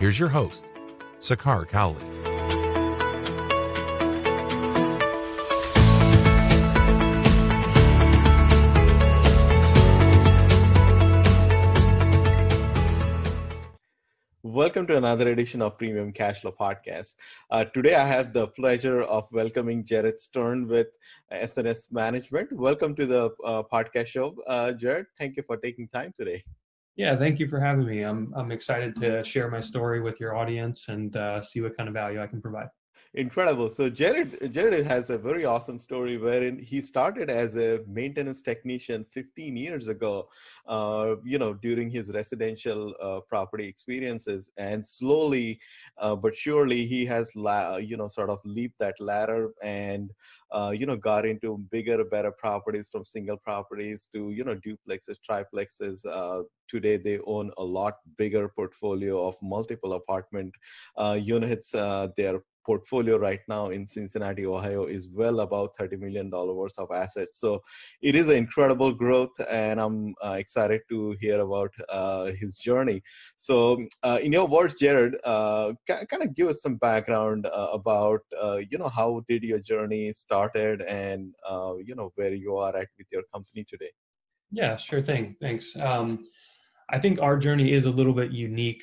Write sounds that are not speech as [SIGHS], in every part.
Here's your host, Sakar Cowley. Welcome to another edition of Premium Cashflow Podcast. Uh, today, I have the pleasure of welcoming Jared Stern with SNS Management. Welcome to the uh, podcast show, uh, Jared. Thank you for taking time today. Yeah, thank you for having me. I'm I'm excited to share my story with your audience and uh, see what kind of value I can provide. Incredible. So Jared Jared has a very awesome story wherein he started as a maintenance technician 15 years ago, uh, you know, during his residential uh, property experiences, and slowly uh, but surely he has la- you know sort of leaped that ladder and uh, you know got into bigger better properties from single properties to you know duplexes triplexes uh, today they own a lot bigger portfolio of multiple apartment uh, units uh, their portfolio right now in Cincinnati, Ohio is well above $30 million worth of assets. So it is an incredible growth, and I'm uh, excited to hear about uh, his journey. So, uh, in your words, Jared, uh, kind of give us some background uh, about, uh, you know, how did your journey started and, you know, where you are at with your company today? Yeah, sure thing. Thanks. Um, I think our journey is a little bit unique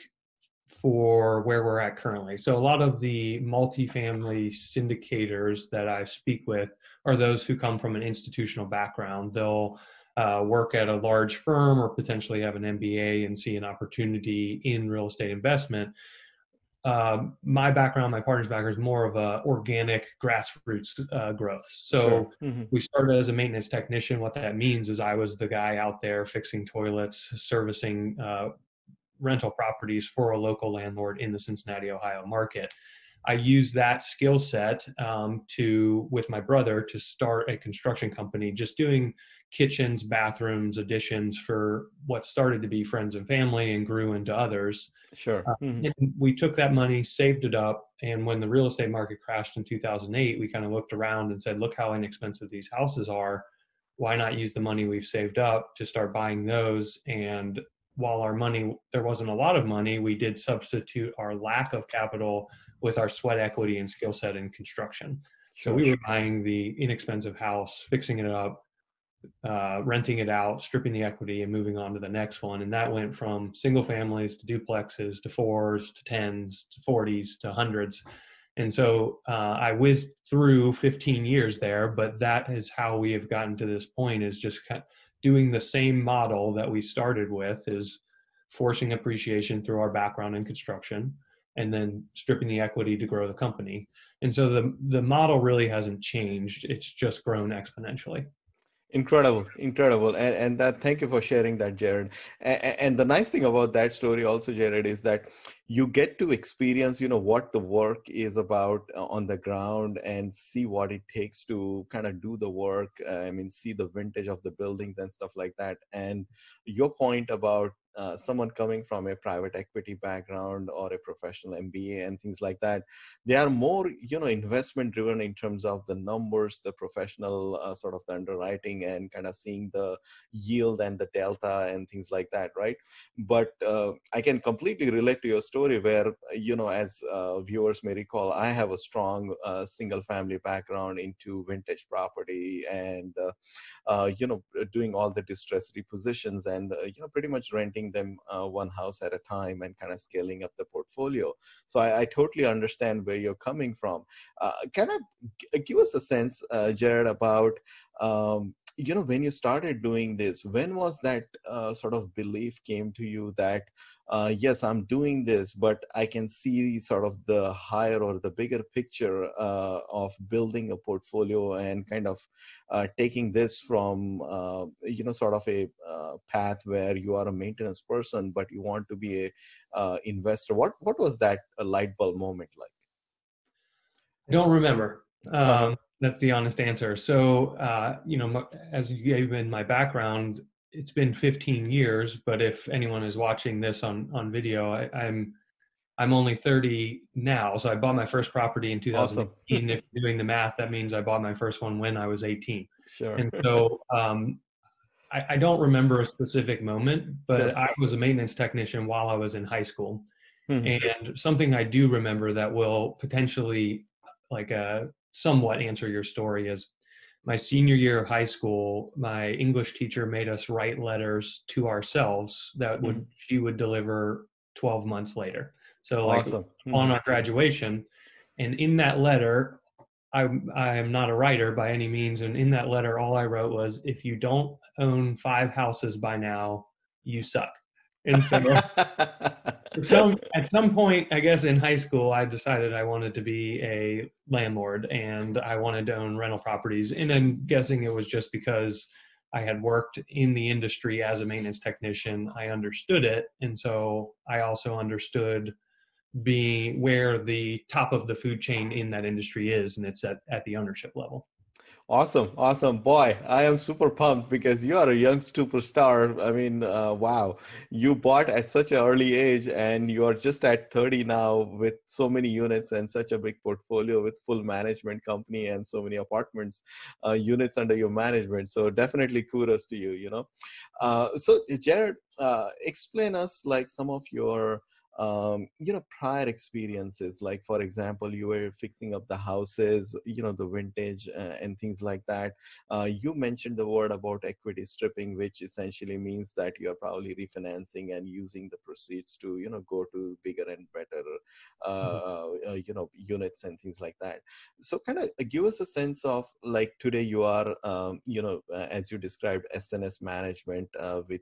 for where we're at currently. So a lot of the multifamily syndicators that I speak with are those who come from an institutional background. They'll uh, work at a large firm or potentially have an MBA and see an opportunity in real estate investment. Uh, my background, my partner's background is more of a organic grassroots uh, growth. So sure. mm-hmm. we started as a maintenance technician. What that means is I was the guy out there fixing toilets, servicing uh, rental properties for a local landlord in the Cincinnati, Ohio market. I used that skill set um, to, with my brother, to start a construction company, just doing kitchens, bathrooms, additions for what started to be friends and family and grew into others. Sure. Uh, mm-hmm. we took that money, saved it up, and when the real estate market crashed in 2008, we kind of looked around and said, "Look how inexpensive these houses are. Why not use the money we've saved up to start buying those and while our money there wasn't a lot of money we did substitute our lack of capital with our sweat equity and skill set in construction. So we were buying the inexpensive house fixing it up uh, renting it out stripping the equity and moving on to the next one. And that went from single families to duplexes to fours to tens to 40s to hundreds. And so uh, i whizzed through 15 years there but that is how we have gotten to this point is just kind of doing the same model that we started with is forcing appreciation through our background in construction and then stripping the equity to grow the company. And so the the model really hasn't changed. It's just grown exponentially incredible incredible. And, and that thank you for sharing that jared. And, and, the nice thing about that story also jared is that you get to experience you know what the work is about uh, on the ground and see what it takes to kind of do the work i mean see the vintage of the buildings and stuff like that. And your point about uh, someone coming from a private equity background or a professional MBA and things like that, they are more, you know, investment driven in terms of the numbers, the professional uh, sort of the underwriting, and kind of seeing the yield and the delta and things like that, right? But uh, I can completely relate to your story where, you know, as uh, viewers may recall, I have a strong uh, single family background into vintage property and, you know, doing all the distress repositions and, you know, pretty much renting them uh, one house at a time and kind of scaling up the portfolio. So I, I totally understand where you're coming from. Uh, can I g- give us a sense, uh, Jared, about um, you know when you started doing this when was that uh, sort of belief came to you that uh, yes i'm doing this but i can see sort of the higher or the bigger picture uh, of building a portfolio and kind of uh, taking this from uh, you know sort of a uh, path where you are a maintenance person but you want to be a investor. What what was that light bulb moment like? Don't remember. Um, that's the honest answer. So, uh, you know, as you gave in my background, it's been 15 years. But if anyone is watching this on on video, I, I'm I'm only 30 now. So I bought my first property in 2018. Awesome. if you're doing the math, that means I bought my first one when I was 18. Sure. And so um, I, I, don't remember a specific moment, but sure. I was a maintenance technician while I was in high school. Mm-hmm. And something I do remember that will potentially like uh, somewhat answer your story is my senior year of high school my english teacher made us write letters to ourselves that would mm-hmm. she would deliver 12 months later so like awesome. mm-hmm. on our graduation and in that letter I, I am not a writer by any means and in that letter all i wrote was if you don't own five houses by now you suck and so [LAUGHS] some at some point, I guess in high school, I decided I wanted to be a landlord and I wanted to own rental properties. And I'm guessing it was just because I had worked in the industry as a maintenance technician. I understood it, and so I also understood being where the top of the food chain in that industry is, and it's at, at the ownership level. Awesome, awesome, boy! I am super pumped because you are a young superstar. I mean, uh, wow! You bought at such an early age, and you are just at 30 now with so many units and such a big portfolio with full management company and so many apartments uh, units under your management. So definitely kudos to you. You know, uh, so Jared, uh, explain us like some of your um, you know prior experiences like for example you were fixing up the houses you know the vintage uh, and things like that. Uh, you mentioned the word about equity stripping which essentially means that you are probably refinancing and using the proceeds to you know go to bigger and better uh, mm-hmm. Uh, you know units and things like that. So kind of give us a sense of like today you are um, you know uh, as you described sns management uh, with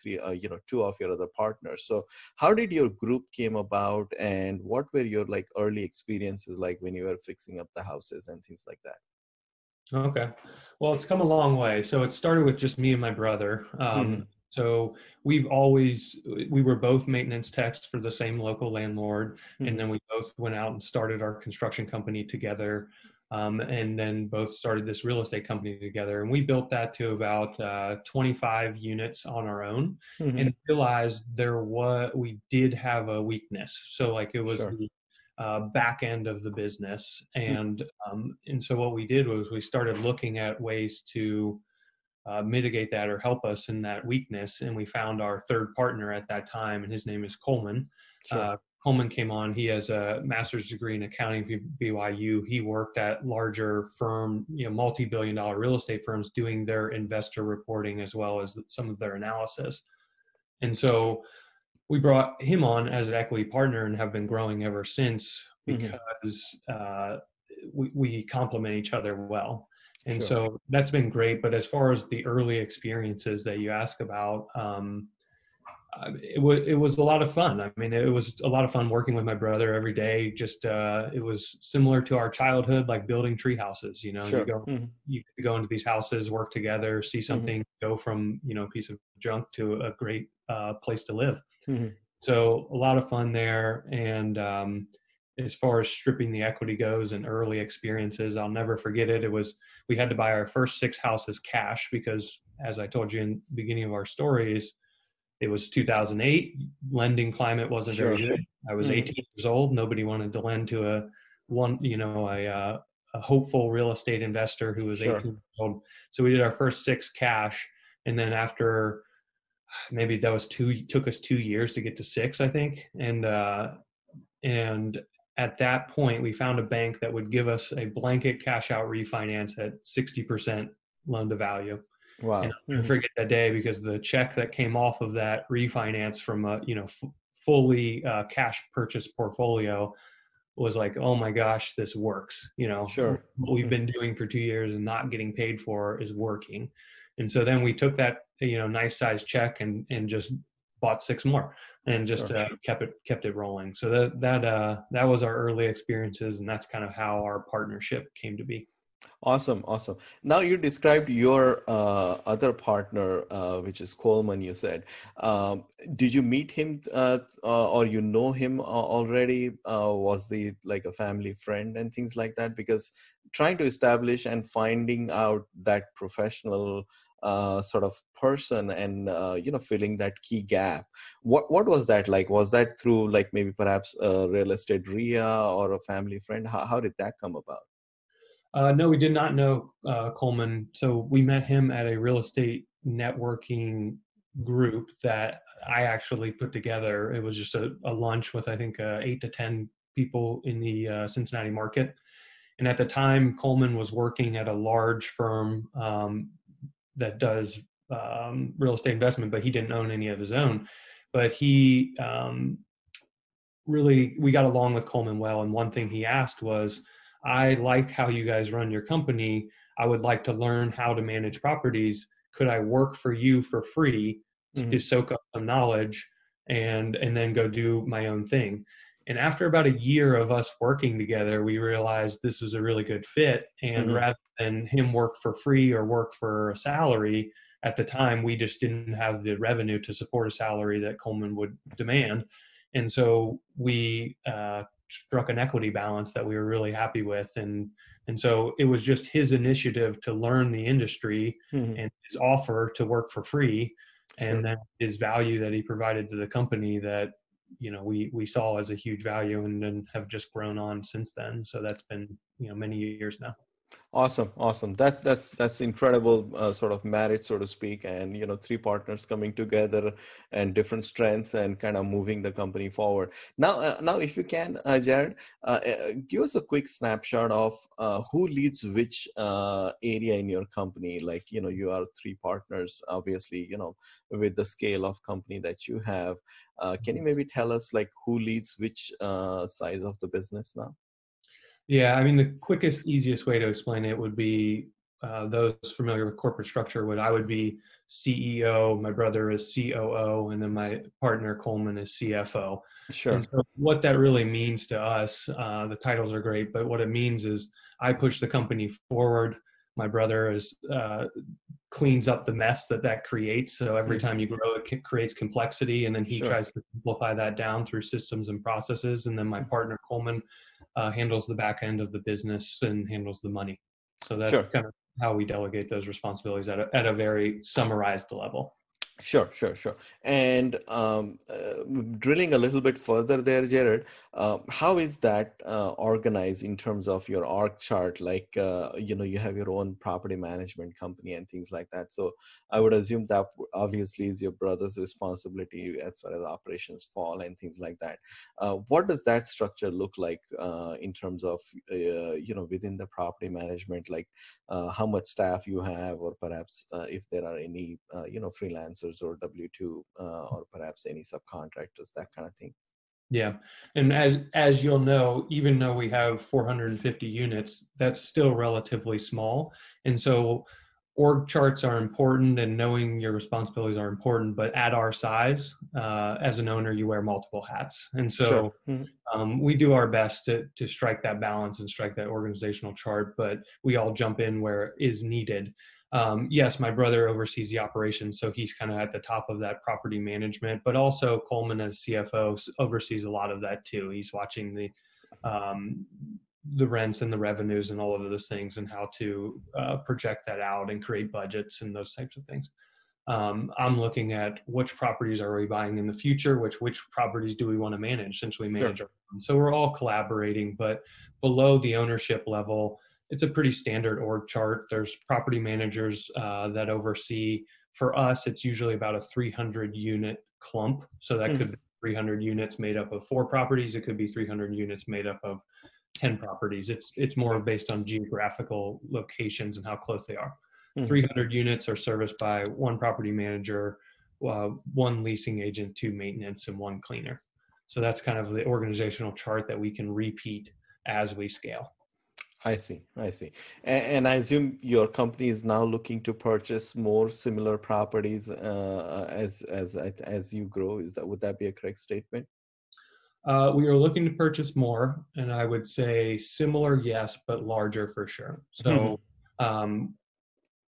three you know two of your other partners. So how did your group group came about and what were your like early experiences like when you were fixing up the houses and things like that? Okay. Well it's come a long way. So it started with just me and my brother. Um, mm-hmm. so we've always we were both maintenance techs for the same local landlord mm-hmm. and then we both went out and started our construction company together um, and then both started this real estate company together. And we built that to about uh, 25 units on our own, mm-hmm. and realized there was we did have a weakness. So like it was sure. the uh, back end of the business, mm-hmm. and um, and so what we did was we started looking at ways to uh, mitigate that or help us in that weakness. And we found our third partner at that time, and his name is Coleman. Sure. Coleman came on. He has a master's degree in accounting from BYU. He worked at larger firm, you know, multi-billion dollar real estate firms doing their investor reporting as well as some of their analysis. And so we brought him on as an equity partner and have been growing ever since mm-hmm. because mm-hmm. uh, we, we complement each other well. And sure. so that's been great. But as far as the early experiences that you ask about, um, it was it was a lot of fun. I mean, it was a lot of fun working with my brother every day. Just uh, it was similar to our childhood, like building tree houses. You know, sure. you go mm-hmm. you go into these houses, work together, see mm-hmm. something mm-hmm. go from you know a piece of junk to a great uh, place to live. Mm-hmm. So a lot of fun there. And um, as far as stripping the equity goes and early experiences, I'll never forget it. It was we had to buy our first six houses cash because, as I told you in the beginning of our stories it was 2008 lending climate wasn't sure. very good i was mm-hmm. 18 years old nobody wanted to lend to a one you know a, uh, a hopeful real estate investor who was sure. 18 years old so we did our first six cash and then after [SIGHS] maybe that was two took us two years to get to six i think and uh and at that point we found a bank that would give us a blanket cash out refinance at 60% loan to value Wow. And I mm-hmm. forget that day because the check that came off of that refinance from a, you know, f- fully uh, cash purchase portfolio was like, oh my gosh, this works. You know, sure. what we've been doing for two years and not getting paid for is working. And so then we took that, you know, nice size check and and just bought six more and just sure. uh, kept it kept it rolling. So that that uh, that was our early experiences, and that's kind of how our partnership came to be. Awesome, awesome. Now you described your uh, other partner, uh, which is Coleman. You said, um, did you meet him uh, uh or you know him uh, already? Uh, was he like a family friend and things like that? Because trying to establish and finding out that professional sort of person and you know filling that key gap. What what was that like? Was that through like maybe perhaps a real estate RIA or a family friend? How how did that come about? Uh, no, we did not know uh, Coleman. So we met him at a real estate networking group that I actually put together. It was just a, a lunch with, I think, uh, eight to 10 people in the uh, Cincinnati market. And at the time, Coleman was working at a large firm um, that does um, real estate investment, but he didn't own any of his own. But he um, really, we got along with Coleman well. And one thing he asked was, I like how you guys run your company. I would like to learn how to manage properties. Could I work for you for free mm-hmm. to soak up some knowledge and and then go do my own thing? And after about a year of us working together, we realized this was a really good fit. And mm-hmm. rather than him work for free or work for a salary, at the time we just didn't have the revenue to support a salary that Coleman would demand. And so we uh, struck an equity balance that we were really happy with and and so it was just his initiative to learn the industry mm-hmm. and his offer to work for free and sure. then his value that he provided to the company that you know we we saw as a huge value and, then have just grown on since then so that's been you know many years now awesome awesome. That's that's that's incredible uh, sort of marriage so to speak and you know three partners coming together and different strengths and kind of moving the company forward. Now uh, now if you can uh, jared uh, uh, give us a quick snapshot of uh, who leads which area in your company. Like you know you are three partners obviously you know with the scale of company that you have. Can you mm-hmm. maybe tell us like who leads which size of the business now yeah, I mean, the quickest, easiest way to explain it would be uh, those familiar with corporate structure would I would be CEO, my brother is COO, and then my partner Coleman is CFO. Sure. So what that really means to us, uh, the titles are great, but what it means is I push the company forward. My brother is uh, cleans up the mess that that creates. So every mm-hmm. time you grow, it creates complexity, and then he sure. tries to simplify that down through systems and processes. And then my mm-hmm. partner Coleman uh, handles the back end of the business and handles the money. So that's sure. kind of how we delegate those responsibilities at a, at a very summarized level. Sure, sure, sure. And um, uh, drilling a little bit further there, Jared, uh, how is that uh, organized in terms of your org chart? Like, uh, you know, you have your own property management company and things like that. So I would assume that obviously is your brother's responsibility as far as operations fall and things like that. Uh, what does that structure look like uh, in terms of, you know, within the property management? Like, how much staff you have, or perhaps if there are any, you know, freelancers or W2 uh, or perhaps any subcontractors, that kind of thing. Yeah, and as as you'll know, even though we have 450 units, that's still relatively small, and so org charts are important and knowing your responsibilities are important but at our size uh, as an owner you wear multiple hats and so sure. mm-hmm. um, we do our best to, to strike that balance and strike that organizational chart but we all jump in where is needed um, yes, my brother oversees the operations, so he's kind of at the top of that property management. But also Coleman, as CFO, oversees a lot of that too. He's watching the um, the rents and the revenues and all of those things, and how to uh, project that out and create budgets and those types of things. Um, I'm looking at which properties are we buying in the future, which which properties do we want to manage since we manage sure. our own. So we're all collaborating, but below the ownership level it's a pretty standard org chart. There's property managers uh, that oversee. For us, it's usually about a 300 unit clump. So that mm-hmm. could be 300 units made up of four properties. It could be 300 units made up of 10 properties. It's it's more based on geographical locations and how close they are. Mm-hmm. 300 units are serviced by one property manager, uh, one leasing agent, two maintenance, and one cleaner. So that's kind of the organizational chart that we can repeat as we scale. I see. I see. And, and, I assume your company is now looking to purchase more similar properties uh, as as as you grow. Is that would that be a correct statement? Uh, we are looking to purchase more, and I would say similar, yes, but larger for sure. So, um,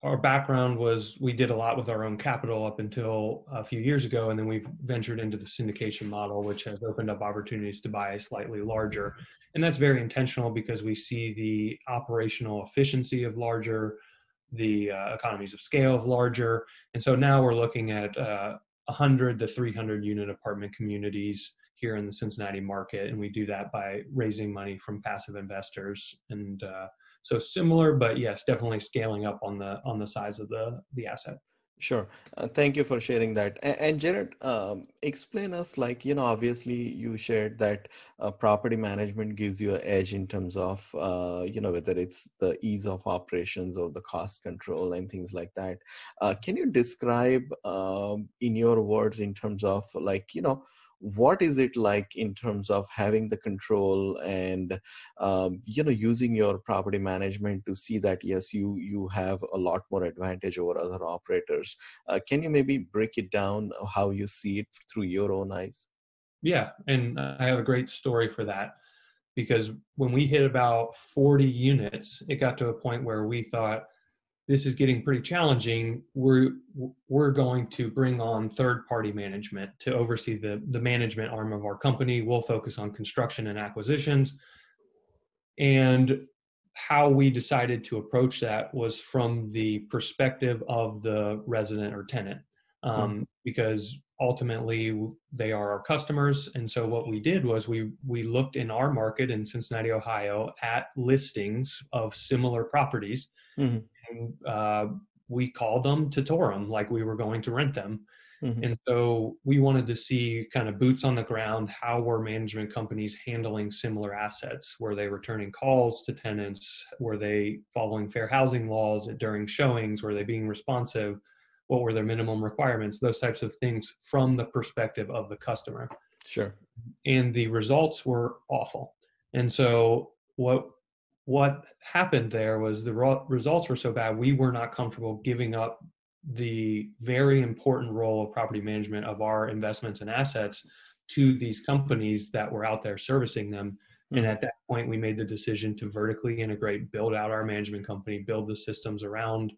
our background was we did a lot with our own capital up until a few years ago, and then we've ventured into the syndication model, which has opened up opportunities to buy slightly larger. And that's very intentional because we see the operational efficiency of larger, the uh, economies of scale of larger. And so now we're looking at uh, 100 to 300 unit apartment communities here in the Cincinnati market, and we do that by raising money from passive investors. And uh, so similar, but yes, definitely scaling up on the on the size of the the asset. Sure. Uh, thank you for sharing that. And, and Jared, um, explain us like, you know, obviously you shared that uh, property management gives you an edge in terms of, uh, you know, whether it's the ease of operations or the cost control and things like that. Uh, can you describe um, in your words in terms of like, you know, what is it like in terms of having the control and um, you know using your property management to see that yes you you have a lot more advantage over other operators? Uh, can you maybe break it down how you see it through your own eyes? Yeah and i have a great story for that because when we hit about 40 units it got to a point where we thought this is getting pretty challenging, we're we're going to bring on third party management to oversee the the management arm of our company. We'll focus on construction and acquisitions. And how we decided to approach that was from the perspective of the resident or tenant, um, mm-hmm. because ultimately they are our customers. And so what we did was we we looked in our market in Cincinnati, Ohio, at listings of similar properties. Mm-hmm and uh, we called them to tour them like we were going to rent them. Mm-hmm. And so we wanted to see kind of boots on the ground how were management companies handling similar assets? Were they returning calls to tenants? Were they following fair housing laws during showings? Were they being responsive? What were their minimum requirements? Those types of things from the perspective of the customer. Sure. And the results were awful. And so what what happened there was the results were so bad we were not comfortable giving up the very important role of property management of our investments and assets to these companies that were out there servicing them and hmm. at that point we made the decision to vertically integrate build out our management company build the systems around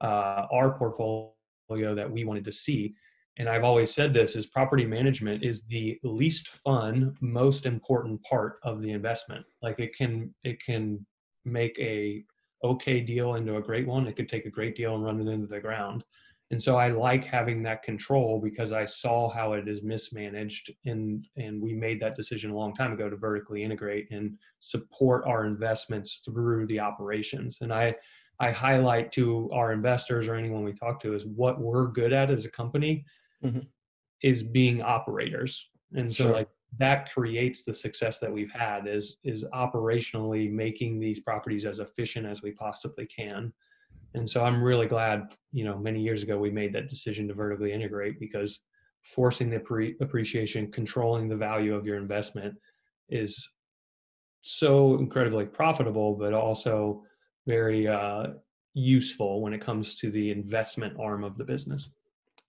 uh, our portfolio that we wanted to see and I've always said this is property management is the least fun, most important part of the investment. Like it can it can make a okay deal into a great one. It could take a great deal and run it into the ground. And so I like having that control because I saw how it is mismanaged and and we made that decision a long time ago to vertically integrate and support our investments through the operations. And I I highlight to our investors or anyone we talk to is what we're good at as a company mm-hmm. is being operators and so sure. like that creates the success that we've had is is operationally making these properties as efficient as we possibly can and so i'm really glad you know many years ago we made that decision to vertically integrate because forcing the pre- appreciation controlling the value of your investment is so incredibly profitable but also very uh, useful when it comes to the investment arm of the business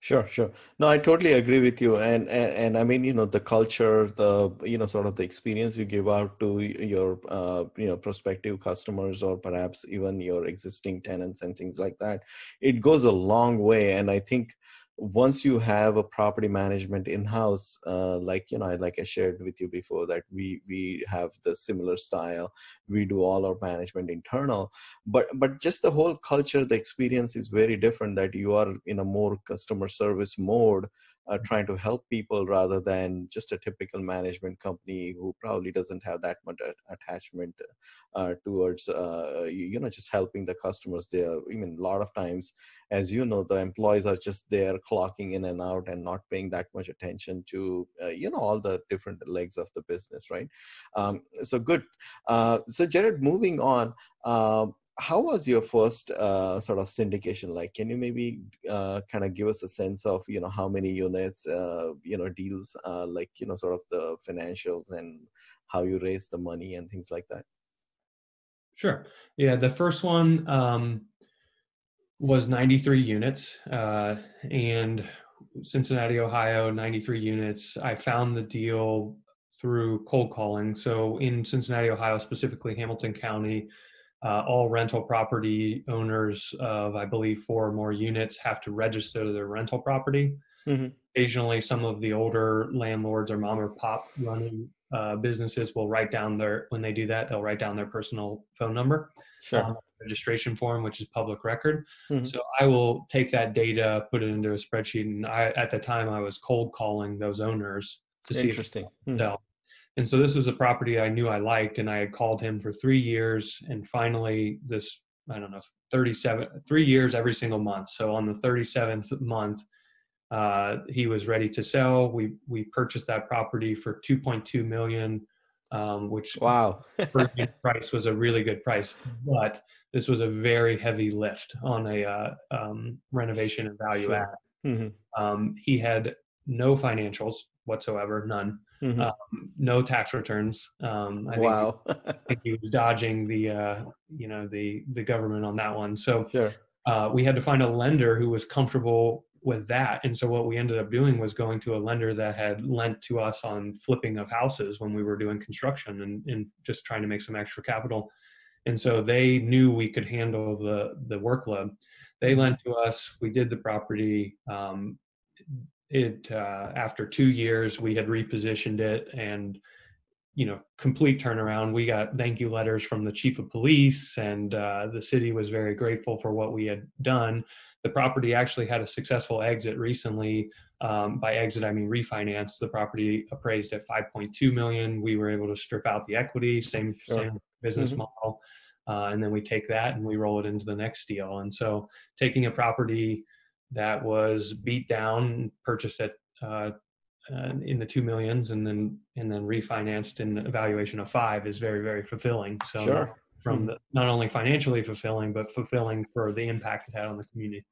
Sure, sure. No, I totally agree with you. And, and and I mean, you know, the culture, the you know, sort of the experience you give out to your uh, you know prospective customers or perhaps even your existing tenants and things like that, it goes a long way. And I think once you have a property management in house uh, like you know I like i shared with you before that we we have the similar style we do all our management internal but but just the whole culture the experience is very different that you are in a more customer service mode uh, trying to help people rather than just a typical management company who probably doesn't have that much attachment uh, towards uh, you know just helping the customers there. Even a lot of times as you know the employees are just there clocking in and out and not paying that much attention to uh, you know all the different legs of the business right? Um, so good. Uh, so jared moving on um, how was your first uh, sort of syndication like? Can you maybe uh, kind of give us a sense of you know how many units uh, you know deals uh, like you know sort of the financials and how you raise the money and things like that? Sure. Yeah the first one um, was 93 units uh, and cincinnati ohio 93 units. I found the deal through cold calling. So in cincinnati ohio specifically hamilton county uh, all rental property owners of, I believe, four or more units have to register their rental property. Mm-hmm. Occasionally, some of the older landlords or mom or pop running uh, businesses will write down their, when they do that, they'll write down their personal phone number. Sure. Um, registration form, which is public record. Mm-hmm. So I will take that data, put it into a spreadsheet, and I at the time I was cold calling those owners to see Interesting. if they mm-hmm. And so this was a property I knew I liked, and I had called him for three years. And finally, this I don't know, 37, three years every single month. So on the 37th month, uh, he was ready to sell. We we purchased that property for 2.2 million, um, which wow, [LAUGHS] price was a really good price. But this was a very heavy lift on a uh, um, renovation and value sure. add. Mm-hmm. Um, he had no financials whatsoever, none. Mm-hmm. Um, no tax returns. Um, I wow. Think he, I think he was dodging the, uh, you know, the the government on that one. So sure. uh, we had to find a lender who was comfortable with that. And so what we ended up doing was going to a lender that had lent to us on flipping of houses when we were doing construction and, and just trying to make some extra capital. And so they knew we could handle the the workload. They lent to us. We did the property. Um, it uh, after two years we had repositioned it and you know complete turnaround. We got thank you letters from the chief of police and uh, the city was very grateful for what we had done. The property actually had a successful exit recently um, by exit i mean refinance. The property appraised at 5.2 million. We were able to strip out the equity same, sure. same business mm-hmm. model uh, and then we take that and we roll it into the next deal. And so taking a property that was beat down, purchased at uh, uh, in the two millions, and then and then refinanced in the valuation of five is very very fulfilling. So sure. from hmm. the, not only financially fulfilling, but fulfilling for the impact it had on the community.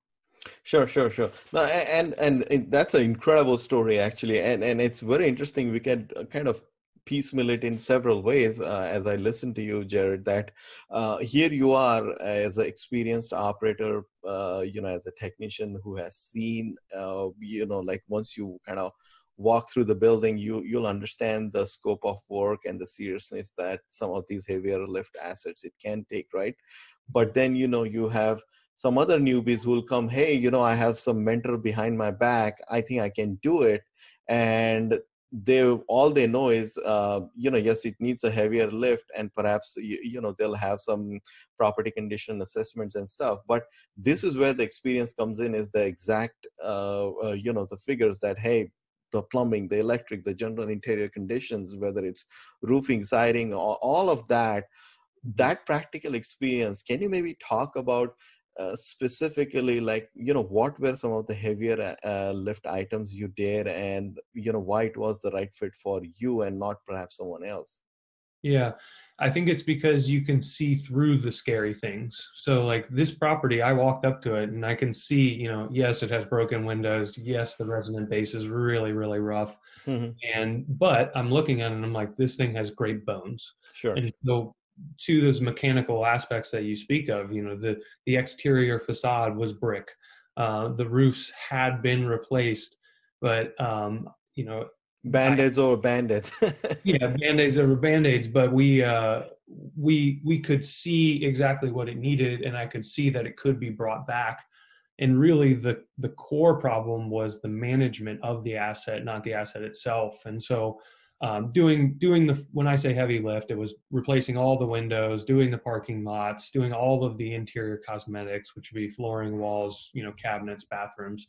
Sure, sure, sure. No, and and that's an incredible story actually, and and it's very interesting. We can uh, kind of piecemeal it in several ways uh, as I listen to you, Jared. That uh, here you are as an experienced operator, uh, you know, as a technician who has seen, uh, you know, like once you kind of walk through the building, you you'll understand the scope of work and the seriousness that some of these heavier lift assets it can take, right? But then you know you have some other newbies who will come hey you know i have some mentor behind my back i think i can do it and they all they know is uh, you know yes it needs a heavier lift and perhaps you, you, know they'll have some property condition assessments and stuff. But this is where the experience comes in is the exact uh, uh, you know the figures that hey the plumbing the electric the general interior conditions whether it's roofing siding all, all of that that practical experience can you maybe talk about uh, specifically like you know what were some of the heavier uh, lift items you did and you know why it was the right fit for you and not perhaps someone else? Yeah i think it's because you can see through the scary things. So like this property i walked up to it and i can see you know yes it has broken windows. Yes the resident base is really really rough. Mm-hmm. and but i'm looking at it and i'm like this thing has great bones. Sure. And so to those mechanical aspects that you speak of you know the the exterior facade was brick. Uh, the roofs had been replaced but um, you know band-aids or band-aids. [LAUGHS] Yeah band-aids over band-aids but we uh, we we could see exactly what it needed and i could see that it could be brought back. And really the the core problem was the management of the asset not the asset itself. And so um, doing doing the when I say heavy lift, it was replacing all the windows, doing the parking lots, doing all of the interior cosmetics, which would be flooring, walls, you know, cabinets, bathrooms,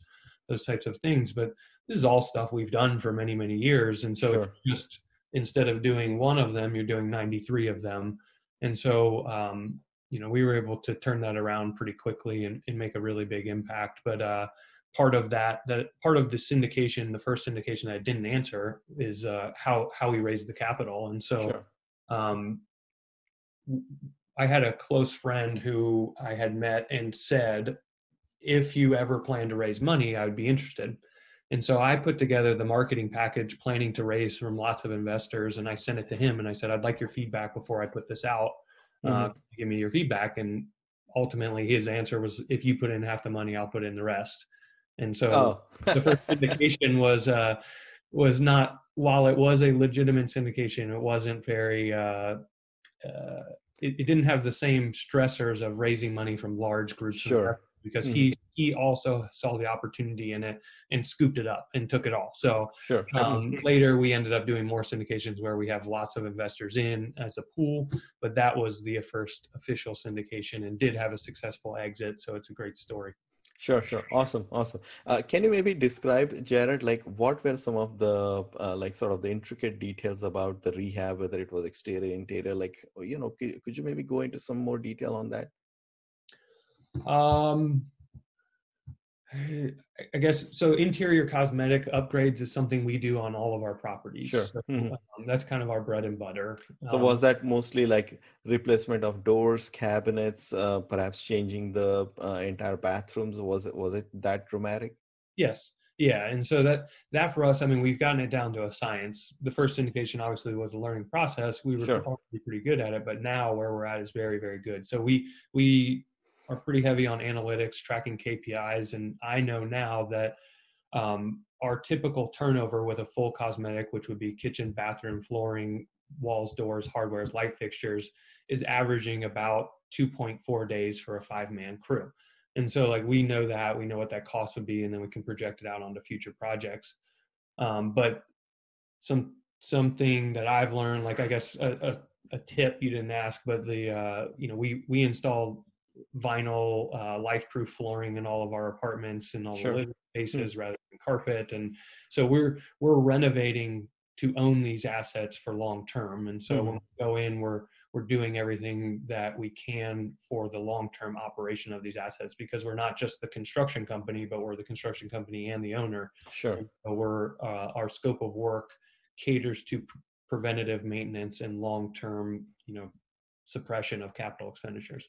those types of things. But this is all stuff we've done for many many years, and so sure. just instead of doing one of them, you're doing 93 of them, and so um, you know we were able to turn that around pretty quickly and, and make a really big impact. But uh, part of that that part of the syndication the first syndication that i didn't answer is uh, how how we raised the capital and so sure. um, I had a close friend who I had met and said, if you ever plan to raise money, I would be interested. And so I put together the marketing package planning to raise from lots of investors and I sent it to him and I said, I'd like your feedback before I put this out. Uh, mm-hmm. Uh, give me your feedback. And ultimately his answer was, if you put in half the money, I'll put in the rest. And so oh. the first [LAUGHS] syndication was, uh, was not, while it was a legitimate syndication, it wasn't very, uh, uh it, it, didn't have the same stressors of raising money from large groups sure because mm-hmm. he he also saw the opportunity in it and scooped it up and took it all. So sure. Um, later we ended up doing more syndications where we have lots of investors in as a pool, but that was the first official syndication and did have a successful exit. So it's a great story. Sure, sure. Awesome, awesome. Uh, can you maybe describe, Jared, like what were some of the uh, like sort of the intricate details about the rehab, whether it was exterior, interior, like you know, could, could you maybe go into some more detail on that? Um, I guess so. Interior cosmetic upgrades is something we do on all of our properties. Sure, so, mm-hmm. um, that's kind of our bread and butter. So, um, was that mostly like replacement of doors, cabinets, uh, perhaps changing the uh, entire bathrooms? Was it was it that dramatic? Yes, yeah, and so that that for us, I mean, we've gotten it down to a science. The first indication obviously was a learning process. We were sure. pretty good at it, but now where we're at is very, very good. So we we are pretty heavy on analytics, tracking KPIs, and I know now that um, our typical turnover with a full cosmetic, which would be kitchen, bathroom, flooring, walls, doors, hardwares, light fixtures, is averaging about 2.4 days for a five-man crew. And so, like, we know that we know what that cost would be, and then we can project it out onto future projects. Um, but some something that I've learned, like I guess a, a, a tip you didn't ask, but the uh, you know we we installed vinyl uh, life-proof flooring in all of our apartments and all sure. the living hmm. spaces mm-hmm. rather than carpet and so we're we're renovating to own these assets for long term and so mm-hmm. when we go in we're we're doing everything that we can for the long term operation of these assets because we're not just the construction company but we're the construction company and the owner sure so we're uh, our scope of work caters to pr- preventative maintenance and long term you know suppression of capital expenditures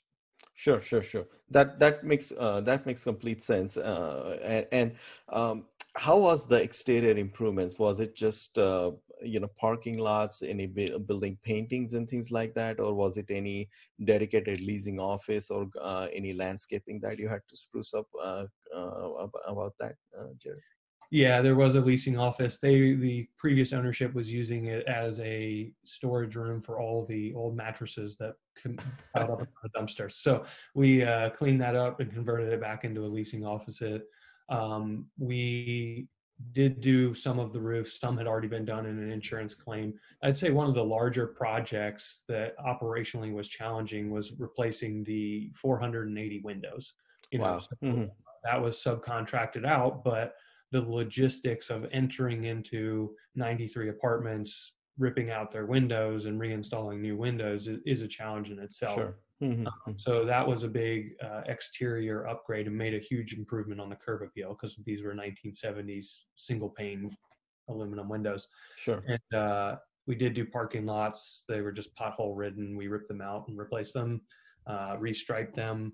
Sure, sure, sure. That that makes uh, that makes complete sense. Uh, and, and um, how was the exterior improvements? Was it just uh, you know parking lots, any building paintings and things like that, or was it any dedicated leasing office or uh, any landscaping that you had to spruce up uh, uh, about that, Jared? Yeah, there was a leasing office. They the previous ownership was using it as a storage room for all the old mattresses that [LAUGHS] piled up in the dumpsters. So we uh, cleaned that up and converted it back into a leasing office. It, um, we did do some of the roofs. Some had already been done in an insurance claim. I'd say one of the larger projects that operationally was challenging was replacing the 480 windows. You know, wow. So mm-hmm. that was subcontracted out, but the logistics of entering into 93 apartments, ripping out their windows and reinstalling new windows is, is a challenge in itself. Sure. Mm-hmm. Um, so that was a big uh, exterior upgrade and made a huge improvement on the curb appeal because these were 1970s single pane aluminum windows. Sure. And uh, we did do parking lots. They were just pothole ridden. We ripped them out and replaced them, uh, restriped them.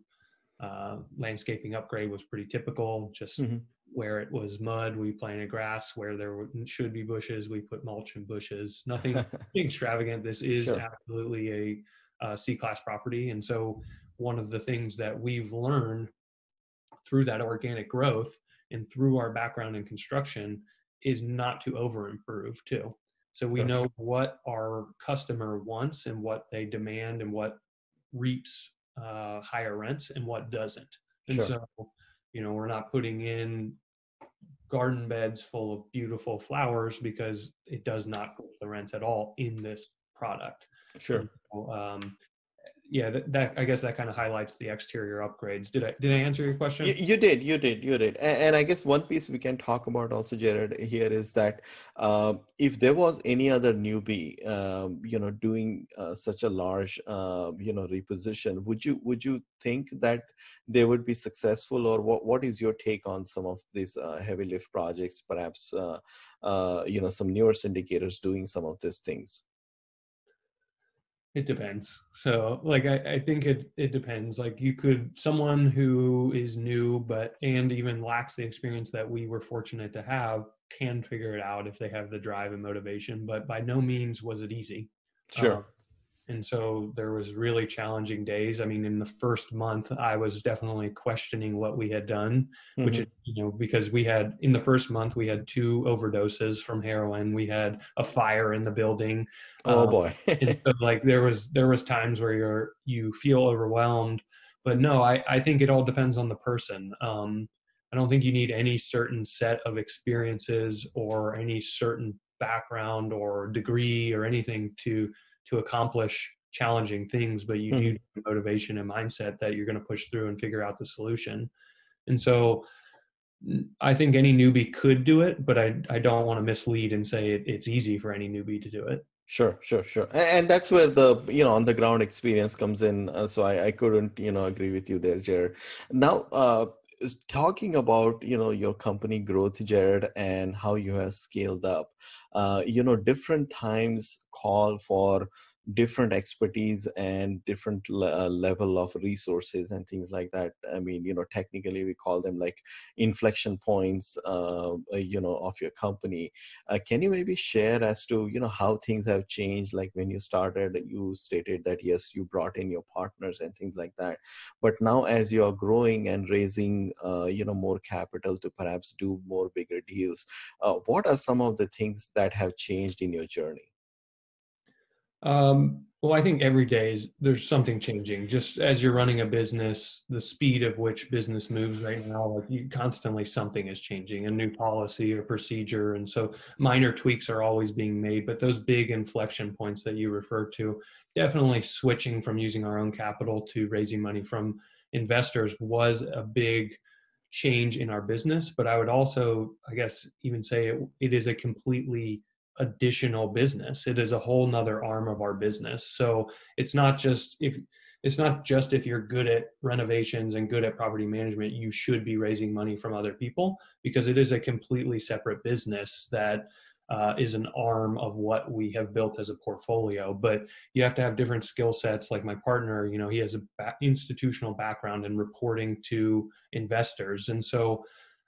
Uh, landscaping upgrade was pretty typical. Just mm-hmm where it was mud, we planted grass. Where there should be bushes, we put mulch and bushes. Nothing [LAUGHS] extravagant. This is sure. absolutely a, a C-class property, and so one of the things that we've learned through that organic growth and through our background in construction is not to over improve too. So we sure. know what our customer wants and what they demand and what reaps uh, higher rents and what doesn't. And sure. so, you know, we're not putting in garden beds full of beautiful flowers because it does not push the rents at all in this product. Sure. So, um, yeah, that, that, I guess that kind of highlights the exterior upgrades. Did I did I answer your question? You, you did, you did, you did. And, and, I guess one piece we can talk about also, Jared, here is that uh, if there was any other newbie, um, you know, doing uh, such a large, uh, you know, reposition, would you would you think that they would be successful, or what what is your take on some of these uh, heavy lift projects? Perhaps uh, uh, you know some newer syndicators doing some of these things. It depends. So, like, I, I think it it depends. Like, you could someone who is new, but and even lacks the experience that we were fortunate to have can figure it out if they have the drive and motivation. But by no means was it easy. Sure. Um, and so there was really challenging days. I mean in the first month i was definitely questioning what we had done mm-hmm. which is you know because we had in the first month we had two overdoses from heroin. We had a fire in the building oh um, boy. so [LAUGHS] like there was there was times where you're you feel overwhelmed but no i i think it all depends on the person. Um i don't think you need any certain set of experiences or any certain background or degree or anything to to accomplish challenging things, but you mm-hmm. need motivation and mindset that you're going to push through and figure out the solution. And so I think any newbie could do it, but I, I don't want to mislead and say it, it's easy for any newbie to do it. Sure, sure, sure. And that's where the you know on the ground experience comes in. Uh, so I, I couldn't you know agree with you there, Jared. Now, uh, talking about you know your company growth, Jared, and how you have scaled up. Uh, you know, different times call for different expertise and different uh, level of resources and things like that. I mean you know technically we call them like inflection points uh, uh, you know of your company. Uh, can you maybe share as to you know how things have changed? Like when you started you stated that yes you brought in your partners and things like that. But now as you are growing and raising uh, you know more capital to perhaps do more bigger deals uh, what are some of the things that have changed in your journey um, well, I think every day is there's something changing. Just as you're running a business, the speed of which business moves right now, like you constantly something is changing, a new policy or procedure, and so minor tweaks are always being made. But those big inflection points that you refer to, definitely switching from using our own capital to raising money from investors was a big change in our business. But I would also, I guess, even say it, it is a completely additional business. It is a whole nother arm of our business. So it's not just if it's not just if you're good at renovations and good at property management you should be raising money from other people because it is a completely separate business that uh, is an arm of what we have built as a portfolio. But you have to have different skill sets. Like my partner you know he has a ba- institutional background in reporting to investors. And so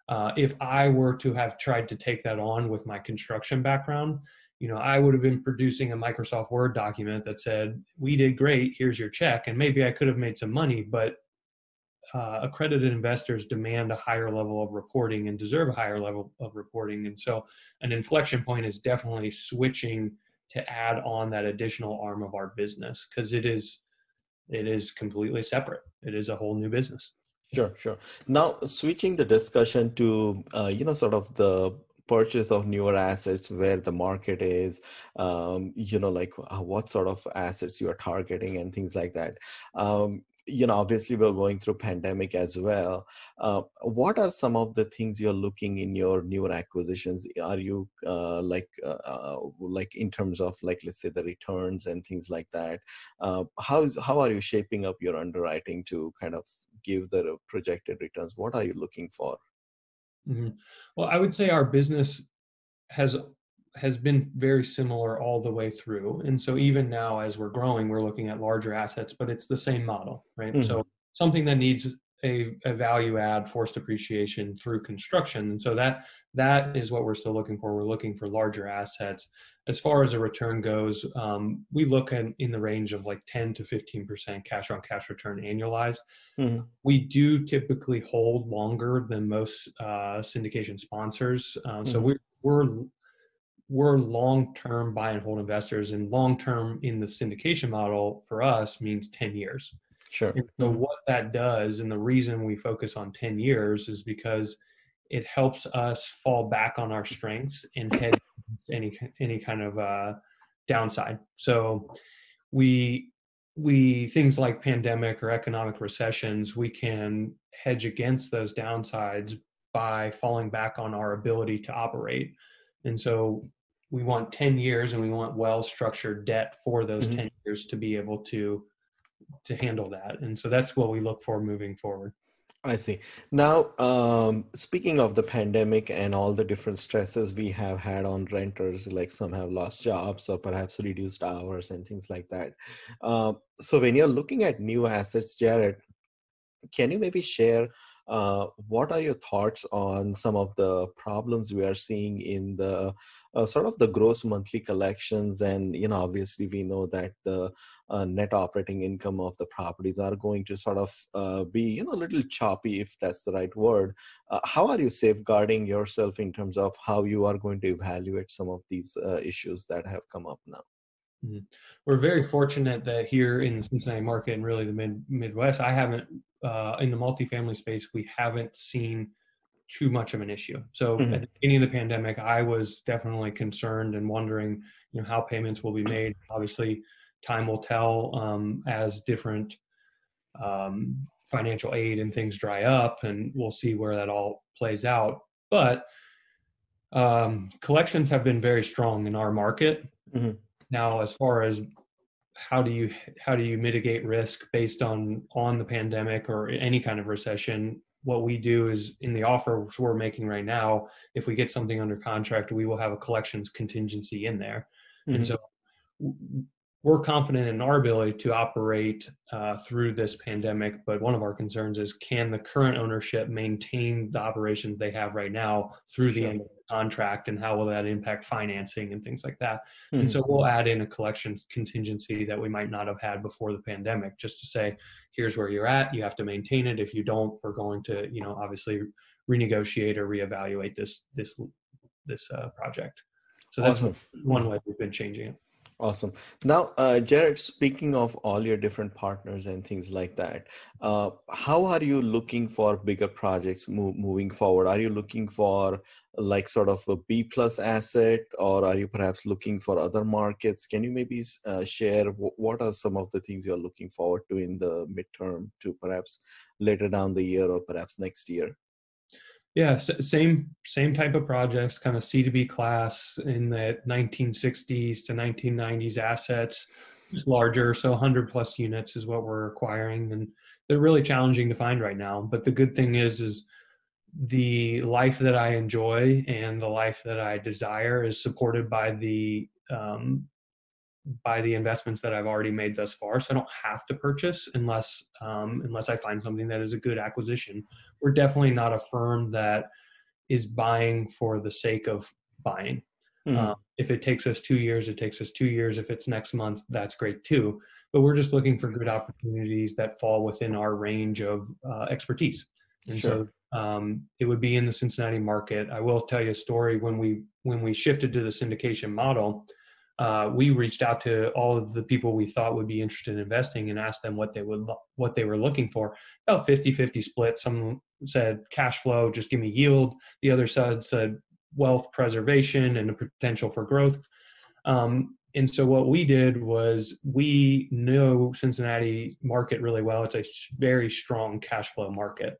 uh, if I were to have tried to take that on with my construction background, you know, I would have been producing a Microsoft Word document that said, "We did great. Here's your check," and maybe I could have made some money. But uh, accredited investors demand a higher level of reporting and deserve a higher level of reporting, and so an inflection point is definitely switching to add on that additional arm of our business because it is it is completely separate. It is a whole new business. Sure, sure. Now, switching the discussion to, uh, you know, sort of the purchase of newer assets, where the market is, um, you know, like uh, what sort of assets you are targeting and things like that. Um, you know obviously we're going through pandemic as well uh, what are some of the things you're looking in your newer acquisitions are you uh, like uh, uh like in terms of like let's say the returns and things like that uh, how is how are you shaping up your underwriting to kind of give the projected returns what are you looking for mm-hmm. well i would say our business has has been very similar all the way through. And so even now, as we're growing, we're looking at larger assets, but it's the same model, right? Mm-hmm. So something that needs a, a, value add forced appreciation through construction. And so that that is what we're still looking for. We're looking for larger assets. As far as a return goes, um, we look in, in the range of like 10 to 15% cash on cash return annualized. Mm-hmm. We do typically hold longer than most uh, syndication sponsors. Uh, mm-hmm. So we're, we're we're long-term buy and hold investors and long-term in the syndication model for us means 10 years sure and so mm-hmm. what that does and the reason we focus on 10 years is because it helps us fall back on our strengths and head any any kind of uh, downside. So we we things like pandemic or economic recessions we can hedge against those downsides by falling back on our ability to operate. And so we want 10 years and we want well structured debt for those mm-hmm. 10 years to be able to to handle that. And so that's what we look for moving forward I see. Now, um, speaking of the pandemic and all the different stresses we have had on renters, like some have lost jobs or perhaps reduced hours and things like that. Uh, so, when you're looking at new assets, Jared, can you maybe share uh, what are your thoughts on some of the problems we are seeing in the uh, sort of the gross monthly collections? And you know, obviously, we know that the uh, net operating income of the properties are going to sort of uh, be you know a little choppy, if that's the right word. Uh, how are you safeguarding yourself in terms of how you are going to evaluate some of these uh, issues that have come up now? Mm-hmm. We're very fortunate that here in the Cincinnati market and really the mid Midwest, I haven't uh, in the multifamily space, we haven't seen too much of an issue. So mm-hmm. at the beginning of the pandemic, I was definitely concerned and wondering, you know, how payments will be made. Obviously, time will tell um, as different um, financial aid and things dry up, and we'll see where that all plays out. But um, collections have been very strong in our market. Mm-hmm. Now, as far as how do you how do you mitigate risk based on on the pandemic or any kind of recession what we do is in the offer we're making right now if we get something under contract we will have a collections contingency in there mm-hmm. and so we're confident in our ability to operate uh, through this pandemic, but one of our concerns is can the current ownership maintain the operations they have right now through the end of the contract, and how will that impact financing and things like that? Mm-hmm. And so we'll add in a collections contingency that we might not have had before the pandemic, just to say, here's where you're at. You have to maintain it. If you don't, we're going to, you know, obviously renegotiate or reevaluate this this this uh, project. So that's awesome. one way we've been changing it. Awesome. Now, uh, Jared, speaking of all your different partners and things like that, uh, how are you looking for bigger projects move, moving forward? Are you looking for like sort of a B plus asset, or are you perhaps looking for other markets? Can you maybe uh, share w- what are some of the things you're looking forward to in the midterm to perhaps later down the year or perhaps next year? Yeah, same same type of projects, kind of C to B class in the 1960s to 1990s assets, larger, so 100 plus units is what we're acquiring, and they're really challenging to find right now. But the good thing is, is the life that I enjoy and the life that I desire is supported by the um, by the investments that I've already made thus far. So I don't have to purchase unless um, unless I find something that is a good acquisition. We're definitely not a firm that is buying for the sake of buying. Mm-hmm. Uh, if it takes us two years, it takes us two years. If it's next month, that's great too. But we're just looking for good opportunities that fall within our range of uh, expertise. And sure. so um, it would be in the Cincinnati market. I will tell you a story when we when we shifted to the syndication model uh, we reached out to all of the people we thought would be interested in investing and asked them what they would what they were looking for. About 50 50 split. Some said cash flow just give me yield. The other side said wealth preservation and the potential for growth. Um, and so what we did was we know cincinnati market really well. It's a very strong cash flow market.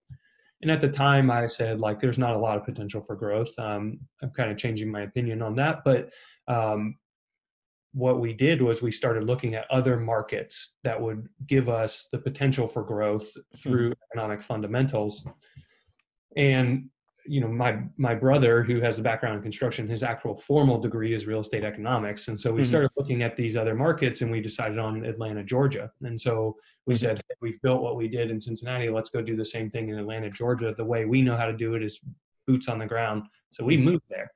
And at the time i said like there's not a lot of potential for growth. Um, i'm kind of changing my opinion on that but um, what we did was we started looking at other markets that would give us the potential for growth through mm-hmm. economic fundamentals and you know my my brother who has a background in construction his actual formal degree is real estate economics and so we mm-hmm. started looking at these other markets and we decided on atlanta georgia and so we mm-hmm. said hey, we've built what we did in cincinnati let's go do the same thing in atlanta georgia the way we know how to do it is boots on the ground so we mm-hmm. moved there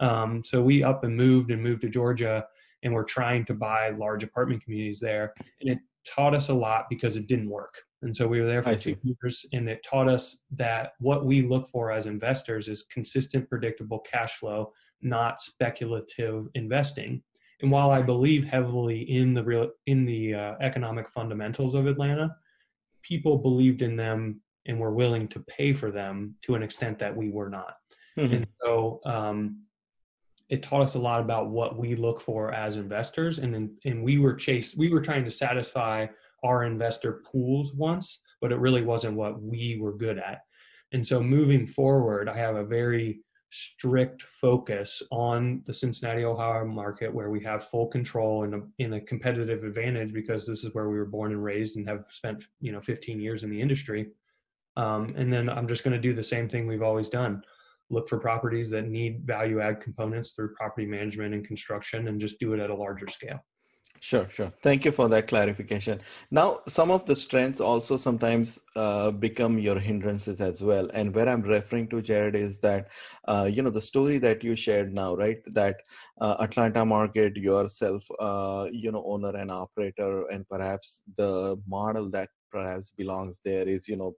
um, so we up and moved and moved to georgia and we're trying to buy large apartment communities there. And it taught us a lot because it didn't work. And so we were there for I two see. years, and it taught us that what we look for as investors is consistent, predictable cash flow, not speculative investing. And while I believe heavily in the real in the uh, economic fundamentals of Atlanta, people believed in them and were willing to pay for them to an extent that we were not. Mm-hmm. And so um, it taught us a lot about what we look for as investors. And and we were chased we were trying to satisfy our investor pools once but it really wasn't what we were good at. And so moving forward i have a very strict focus on the cincinnati ohio market where we have full control and a, in a competitive advantage because this is where we were born and raised and have spent you know 15 years in the industry. Um, and then I'm just going to do the same thing we've always done look for properties that need value add components through property management and construction and just do it at a larger scale. Sure, sure. Thank you for that clarification. Now, some of the strengths also sometimes uh, become your hindrances as well. And where I'm referring to, Jared, is that, uh, you know, the story that you shared now, right? That uh, Atlanta market, yourself, uh, you know, owner and operator, and perhaps the model that perhaps belongs there is, you know,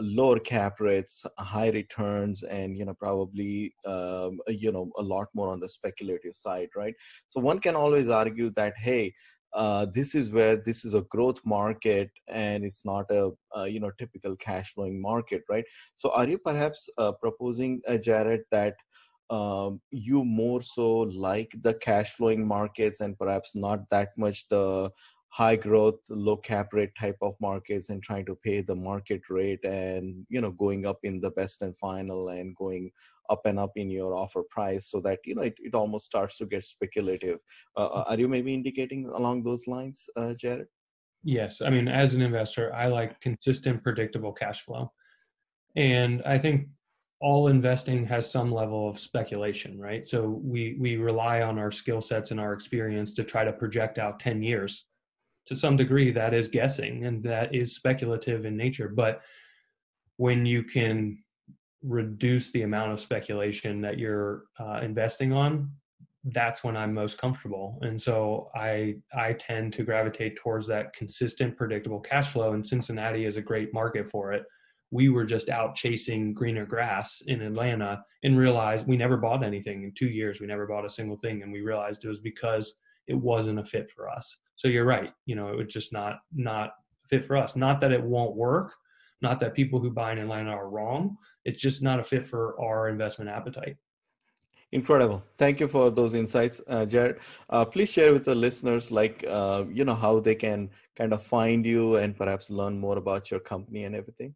lower cap rates, high returns, and you know probably um, you know a lot more on the speculative side, right? So one can always argue that hey, uh, this is where this is a growth market and it's not a, a you know typical cash flowing market, right? So are you perhaps uh, proposing, uh, Jared, that um, you more so like the cash flowing markets and perhaps not that much the high growth low cap rate type of markets and trying to pay the market rate and you know going up in the best and final and going up and up in your offer price so that you know it, it almost starts to get speculative. Uh, uh are you maybe indicating along those lines uh, jared? Yes. I mean as an investor i like consistent predictable cash flow. And i think all investing has some level of speculation right? So we we rely on our skill sets and our experience to try to project out 10 years to some degree that is guessing and that is speculative in nature. But when you can reduce the amount of speculation that you're uh, investing on that's when i'm most comfortable. And so i i tend to gravitate towards that consistent predictable cash flow and cincinnati is a great market for it. We were just out chasing greener grass in atlanta and realized we never bought anything in two years. We never bought a single thing and we realized it was because it wasn't a fit for us. So you're right. You know, it was just not not fit for us. Not that it won't work. Not that people who buy in Atlanta are wrong. It's just not a fit for our investment appetite. Incredible. Thank you for those insights, uh, Jared. Uh, please share with the listeners, like, uh, you know, how they can kind of find you and perhaps learn more about your company and everything.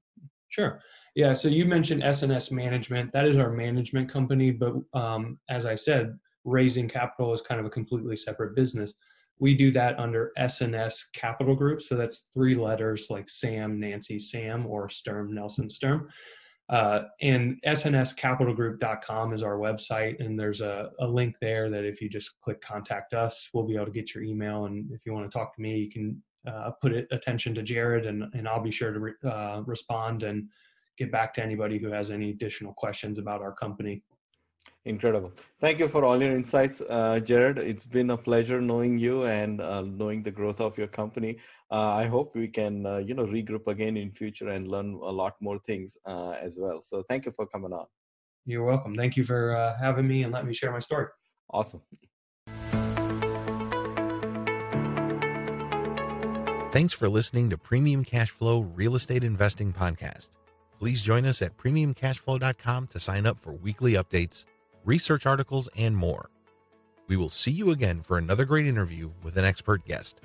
Sure. Yeah. So you mentioned SNS Management. That is our management company. But um, as I said, raising capital is kind of a completely separate business. We do that under SNS Capital Group. So that's three letters like Sam, Nancy, Sam, or Sturm, Nelson, Sturm. Uh, and snscapitalgroup.com is our website, and there's a, a, link there that if you just click contact us, we'll be able to get your email. And if you want to talk to me, you can uh, put it, attention to Jared, and, and I'll be sure to re, uh, respond and get back to anybody who has any additional questions about our company. Incredible. Thank you for all your insights, uh, Jared. It's been a pleasure knowing you and uh, knowing the growth of your company. Uh, I hope we can, uh, you know, regroup again in future and learn a lot more things uh, as well. So thank you for coming on. You're welcome. Thank you for uh, having me and letting me share my story. Awesome. Thanks for listening to Premium Cashflow Real Estate Investing Podcast. Please join us at premiumcashflow.com to sign up for weekly updates research articles, and more. We will see you again for another great interview with an expert guest.